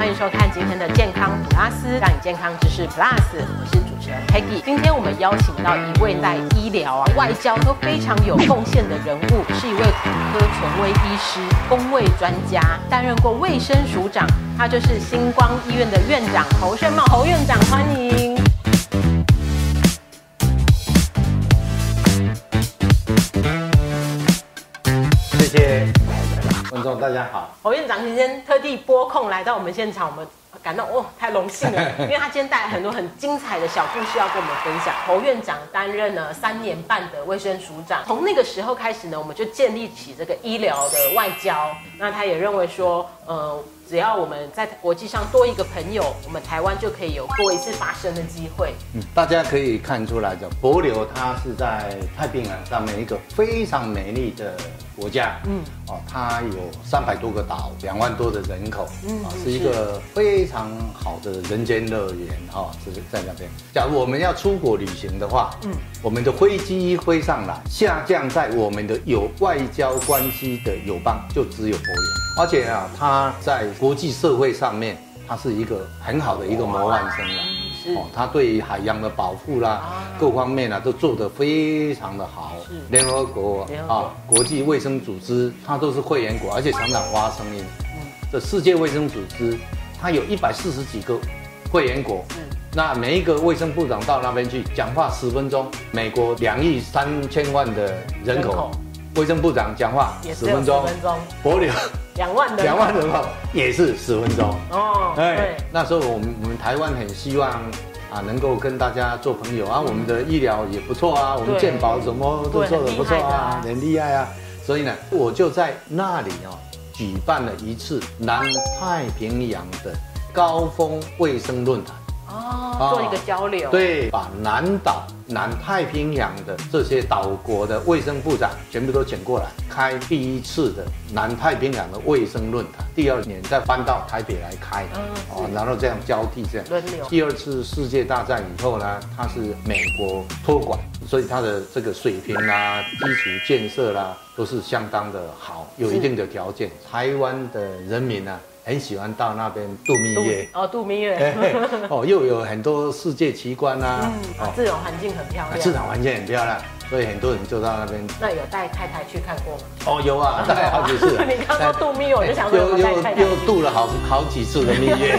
欢迎收看今天的健康普拉斯，让你健康知识 Plus，我是主持人 Peggy。今天我们邀请到一位在医疗啊、外交都非常有贡献的人物，是一位骨科权威医师、公卫专家，担任过卫生署长，他就是星光医院的院长侯炫茂侯院长，欢迎。大家好。侯院长今天特地拨空来到我们现场，我们感到哦太荣幸了，因为他今天带来很多很精彩的小故事要跟我们分享。侯院长担任了三年半的卫生署长，从那个时候开始呢，我们就建立起这个医疗的外交。那他也认为说，呃，只要我们在国际上多一个朋友，我们台湾就可以有多一次发声的机会。嗯，大家可以看出来的，帛琉它是在太平洋上面一个非常美丽的国家。嗯，哦，它有三百多个岛，两万多的人口，嗯，啊，是一个非常好的人间乐园。哈，是在那边。假如我们要出国旅行的话，嗯，我们的飞机飞上来，下降在我们的有外交关系的友邦，就只有帛琉。而且啊，它在国际社会上面，它是一个很好的一个模范生了。哦，它对于海洋的保护啦，各方面啊都做得非常的好。联合国啊，国际卫生组织，它都是会员国，而且常常发声音。嗯，这世界卫生组织，它有一百四十几个会员国。嗯，那每一个卫生部长到那边去讲话十分钟。美国两亿三千万的人口，卫生部长讲话十分钟。十分钟。柏柳。两万人，两万人口也是十分钟哦。对，那时候我们我们台湾很希望啊，能够跟大家做朋友啊。我们的医疗也不错啊，我们健保什么都做的不错啊，很厉害啊。所以呢，我就在那里哦，举办了一次南太平洋的高峰卫生论坛。哦，做一个交流。对，把南岛、南太平洋的这些岛国的卫生部长全部都请过来，开第一次的南太平洋的卫生论坛。第二年再搬到台北来开，哦，然后这样交替这样轮流。第二次世界大战以后呢，它是美国托管，所以它的这个水平啦、基础建设啦，都是相当的好，有一定的条件。台湾的人民呢？很喜欢到那边度蜜月哦，度蜜月 哦，又有很多世界奇观啊，嗯，自然环境很漂亮，自然环境很漂亮，所以很多人就到那边。那有带太太去看过吗？哦，有啊，带好几次。你刚说度蜜月，我就想说又又又度了好好几次的蜜月。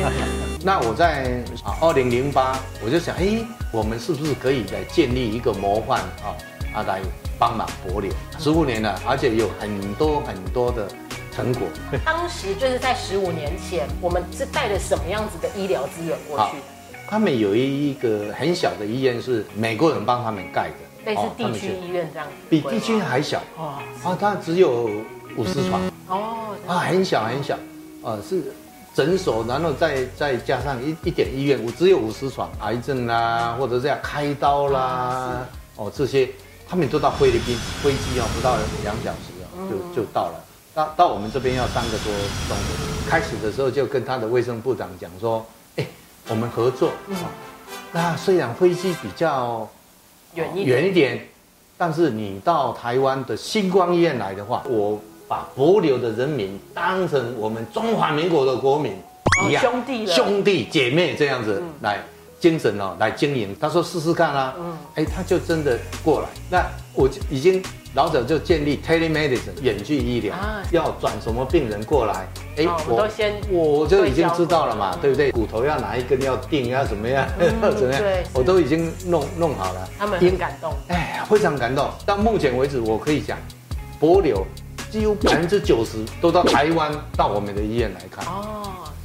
那我在啊，二零零八，我就想，哎，我们是不是可以来建立一个模范啊，啊来帮忙博流十五年了，而且有很多很多的。成果，当时就是在十五年前，我们是带着什么样子的医疗资源过去？的？他们有一一个很小的医院，是美国人帮他们盖的，类似地区医院这样，比地区还小。哦。啊，它只有五十床。哦，啊，很小很小，啊，是诊所，然后再再加上一一点医院，我只有五十床，癌症啦，或者这样开刀啦，哦，这些他们都到菲律宾，飞机哦不到两小时哦就就到了。到到我们这边要三个多钟头。开始的时候就跟他的卫生部长讲说：“哎，我们合作。嗯那虽然飞机比较远一远一点，但是你到台湾的星光医院来的话，我把柏流的人民当成我们中华民国的国民一样，兄弟兄弟姐妹这样子来精神哦来经营。他说试试看啊，嗯，哎，他就真的过来。那我就已经。老早就建立 telemedicine 远距医疗，要转什么病人过来，哎，我都先我就已经知道了嘛，对不对？骨头要哪一根要定，要 怎么样，怎么样，我都已经弄弄好了。他们很感动，哎，非常感动。到目前为止，我可以讲，柏流几乎百分之九十都到台湾到我们的医院来看。哦，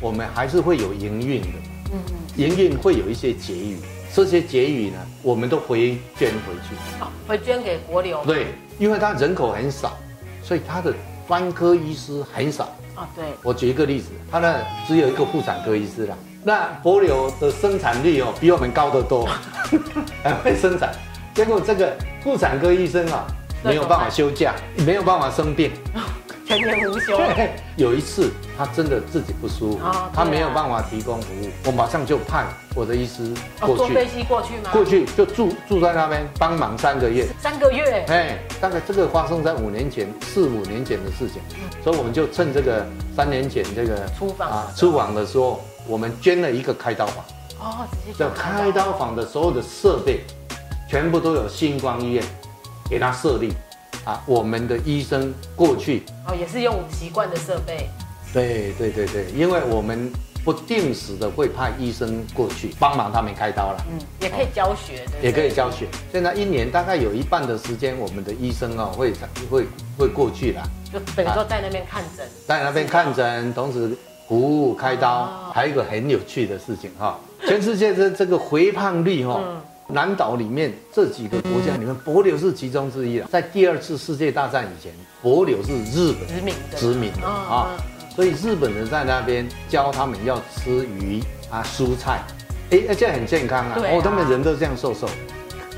我们还是会有营运的，嗯嗯，营运会有一些结余。这些结余呢，我们都回捐回去，好，回捐给国流。对，因为它人口很少，所以它的专科医师很少。啊，对。我举一个例子，它呢只有一个妇产科医师啦。那国流的生产率哦比我们高得多，很会生产。结果这个妇产科医生啊没有办法休假，没有办法生病，全年无休。有一次他真的自己不舒服，他没有办法提供服务，我马上就派我的医师过去。坐飞机过去吗？过去就住住在那边帮忙三个月。三个月？哎，大概这个发生在五年前，四五年前的事情，所以我们就趁这个三年前这个出访啊出访的时候，我们捐了一个开刀房。哦，直接这开刀房的所有的设备，全部都有星光医院给他设立。啊，我们的医生过去哦，也是用习惯的设备。对对对对，因为我们不定时的会派医生过去帮忙他们开刀了。嗯，也可以教学的。也可以教学。现在一年大概有一半的时间，我们的医生哦会会会过去了。就等于说在那边看诊。在那边看诊，同时服务开刀。还有一个很有趣的事情哈，全世界的这个回胖率哈。南岛里面这几个国家里面，帛琉是其中之一了。在第二次世界大战以前，帛琉是日本殖民的，殖民的啊，所以日本人在那边教他们要吃鱼啊、蔬菜，哎，而且很健康啊。哦，他们人都这样瘦瘦。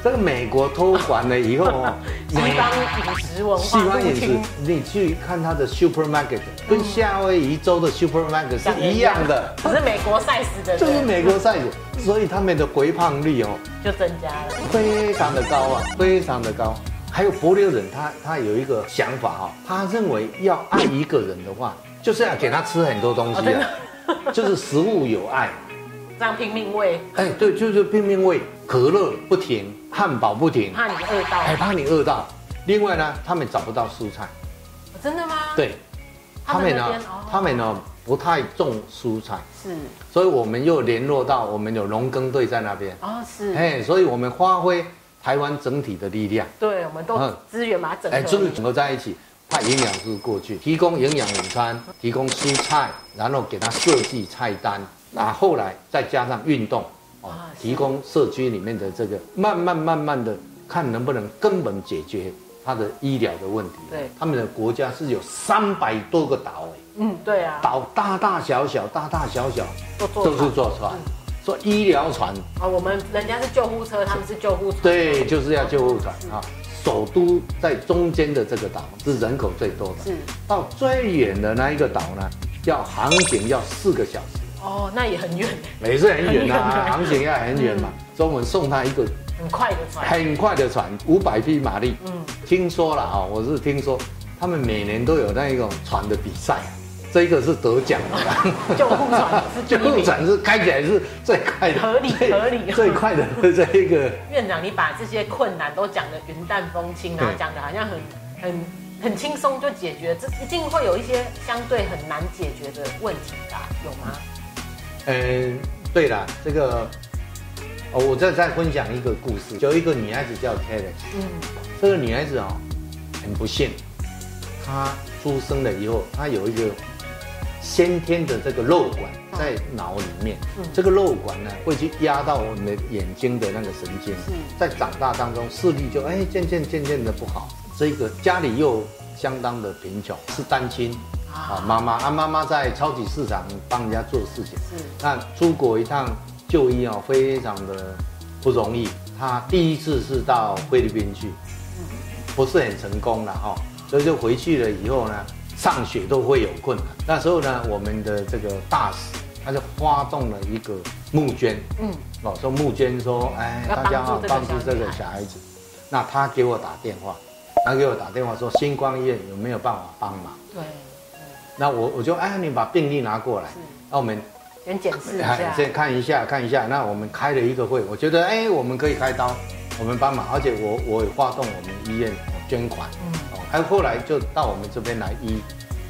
这个美国托管了以后哦，西方饮食文化，西方饮食，你去看它的 supermarket，跟夏威夷州的 supermarket 是一样的，只是美国 size 的，就是美国 size，所以他们的肥胖率哦就增加了，非常的高啊，非常的高。还有柏流人，他他有一个想法哈，他认为要爱一个人的话，就是要给他吃很多东西啊，就是食物有爱。这样拼命喂，哎，对，就是拼命喂，可乐不停，汉堡不停，怕你饿到，还怕你饿到。另外呢，他们找不到蔬菜，真的吗？对，他们呢，他们呢不太种蔬菜，是，所以我们又联络到我们有农耕队在那边，哦，是，哎，所以我们发挥台湾整体的力量，对，我们都资源把它整，哎，资源整合在一起，派营养师过去。提供营养午餐，提供蔬菜，然后给他设计菜单。那后来再加上运动，哦，提供社区里面的这个，慢慢慢慢的看能不能根本解决他的医疗的问题。对，他们的国家是有三百多个岛哎。嗯，对啊。岛大大小小，大大小小都是坐船，说医疗船。啊，我们人家是救护车，他们是救护船。对，就是要救护船啊。首都在中间的这个岛是人口最多的，是。到最远的那一个岛呢，要航行要四个小时。哦，那也很远，也是很远呐，航行要很远嘛。所以我们送他一个很快的船，很快的船，五百匹马力。嗯，听说了啊，我是听说他们每年都有那一种船的比赛，这个是得奖的。救护船是救护船是开起来是最快的，合理合理最快的 这一个。院长，你把这些困难都讲的云淡风轻，然后讲的好像很很很轻松就解决，这一定会有一些相对很难解决的问题的，有吗？嗯，对了，这个哦，我再再分享一个故事，有一个女孩子叫 Kelly，嗯，这个女孩子哦，很不幸，她出生了以后，她有一个先天的这个肉管在脑里面，这个肉管呢会去压到我们的眼睛的那个神经，在长大当中视力就哎渐渐渐渐的不好，这个家里又相当的贫穷，是单亲。啊，妈妈啊，妈妈在超级市场帮人家做事情。是，那出国一趟就医哦，非常的不容易。他第一次是到菲律宾去，不是很成功了哈，所以就回去了以后呢，上学都会有困难。那时候呢，我们的这个大使他就发动了一个募捐，嗯，哦，说募捐说，哎，大家啊帮助这个小孩子。那他给我打电话，他给我打电话说，星光医院有没有办法帮忙？对。那我我就哎，你把病历拿过来，那我们先检视一下，先看一下看一下。那我们开了一个会，我觉得哎，我们可以开刀，我们帮忙，而且我我也发动我们医院捐款，嗯，哦，还后来就到我们这边来医，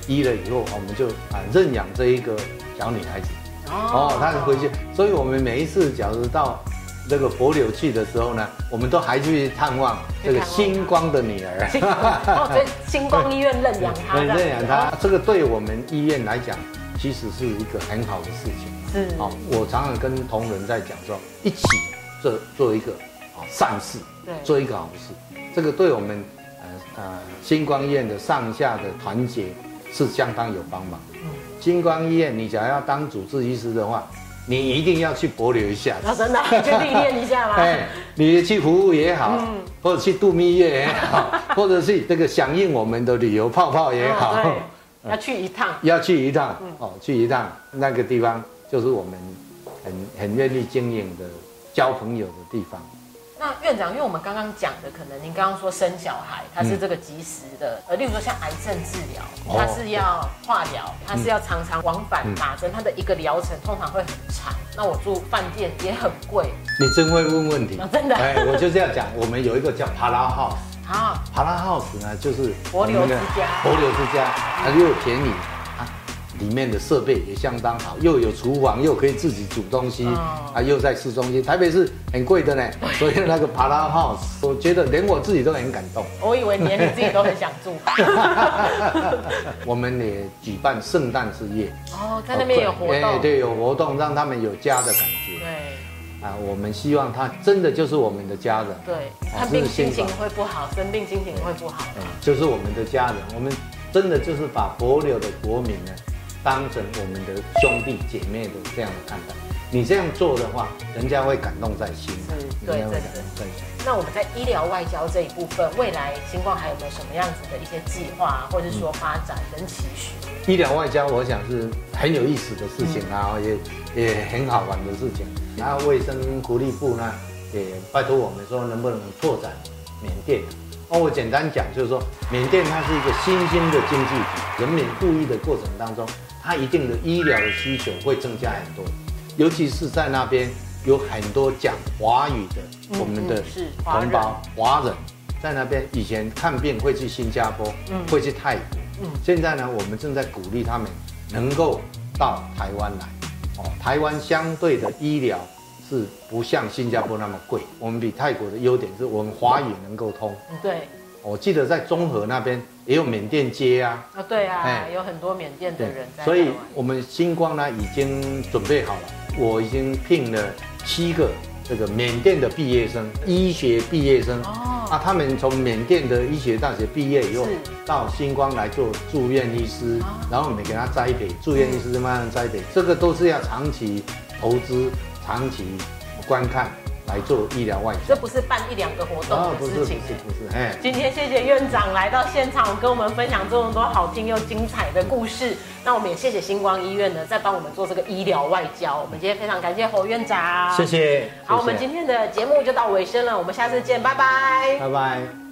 医了以后，我们就啊认养这一个小女孩子，哦，她回去，所以我们每一次假如到。这个柏柳去的时候呢，我们都还去探望这个星光的女儿。哦，所以 星光医院认养她。认养她，这个对我们医院来讲，其实是一个很好的事情。是。好，我常常跟同仁在讲说，一起做做一个啊善事，对，做一个好事，这个对我们呃呃星光医院的上下的团结是相当有帮忙。嗯。星光医院，你想要当主治医师的话。你一定要去博流一下，真的 去历练一下吗？哎，你去服务也好，或者去度蜜月也好，或者是这个响应我们的旅游泡泡也好，要去一趟。要去一趟哦，去一趟那个地方，就是我们很很愿意经营的交朋友的地方。那院长，因为我们刚刚讲的，可能您刚刚说生小孩，它是这个及时的，呃，例如说像癌症治疗，它是要化疗，它是要常常往返打针，它的一个疗程通常会很长。那我住饭店也很贵，你真会问问题，真的。哎，我就这样讲，我们有一个叫帕拉 house，好，帕拉 house 呢，就是柏流之家，柏流之家，它又便宜。里面的设备也相当好，又有厨房，又可以自己煮东西，啊，又在市中心。台北是很贵的呢，所以那个帕拉 house，我觉得连我自己都很感动。我以为连你自己都很想住。我们也举办圣诞之夜。哦，在那边有活动。对，有活动，让他们有家的感觉。对。啊，我们希望他真的就是我们的家人。对。看病心情会不好，生病心情会不好。嗯，就是我们的家人。我们真的就是把柏柳的国民呢。当成我们的兄弟姐妹的这样的看待，你这样做的话，人家会感动在心。是，对，真的。那我们在医疗外交这一部分，未来星光还有没有什么样子的一些计划，或者说发展跟期许？医疗外交，我想是很有意思的事情啊，也也很好玩的事情。然后卫生福利部呢，也拜托我们说，能不能拓展缅甸？哦，我简单讲，就是说，缅甸它是一个新兴的经济体，人民富裕的过程当中。它一定的医疗的需求会增加很多，尤其是在那边有很多讲华语的我们的同胞华人，在那边以前看病会去新加坡，会去泰国，现在呢，我们正在鼓励他们能够到台湾来。哦，台湾相对的医疗是不像新加坡那么贵，我们比泰国的优点是我们华语能够通。对。我记得在中和那边也有缅甸街啊，啊对啊，哎，有很多缅甸的人在。所以我们星光呢已经准备好了，我已经聘了七个这个缅甸的毕业生，医学毕业生。哦。啊，他们从缅甸的医学大学毕业以后，到星光来做住院医师，然后我们给他栽培，住院医师慢慢栽培，这个都是要长期投资、长期观看。来做医疗外，这不是办一两个活动的事情。不是不是，哎，今天谢谢院长来到现场，跟我们分享这么多好听又精彩的故事。那我们也谢谢星光医院呢，在帮我们做这个医疗外交。我们今天非常感谢侯院长，谢谢。好，我们今天的节目就到尾声了，我们下次见，拜拜，拜拜。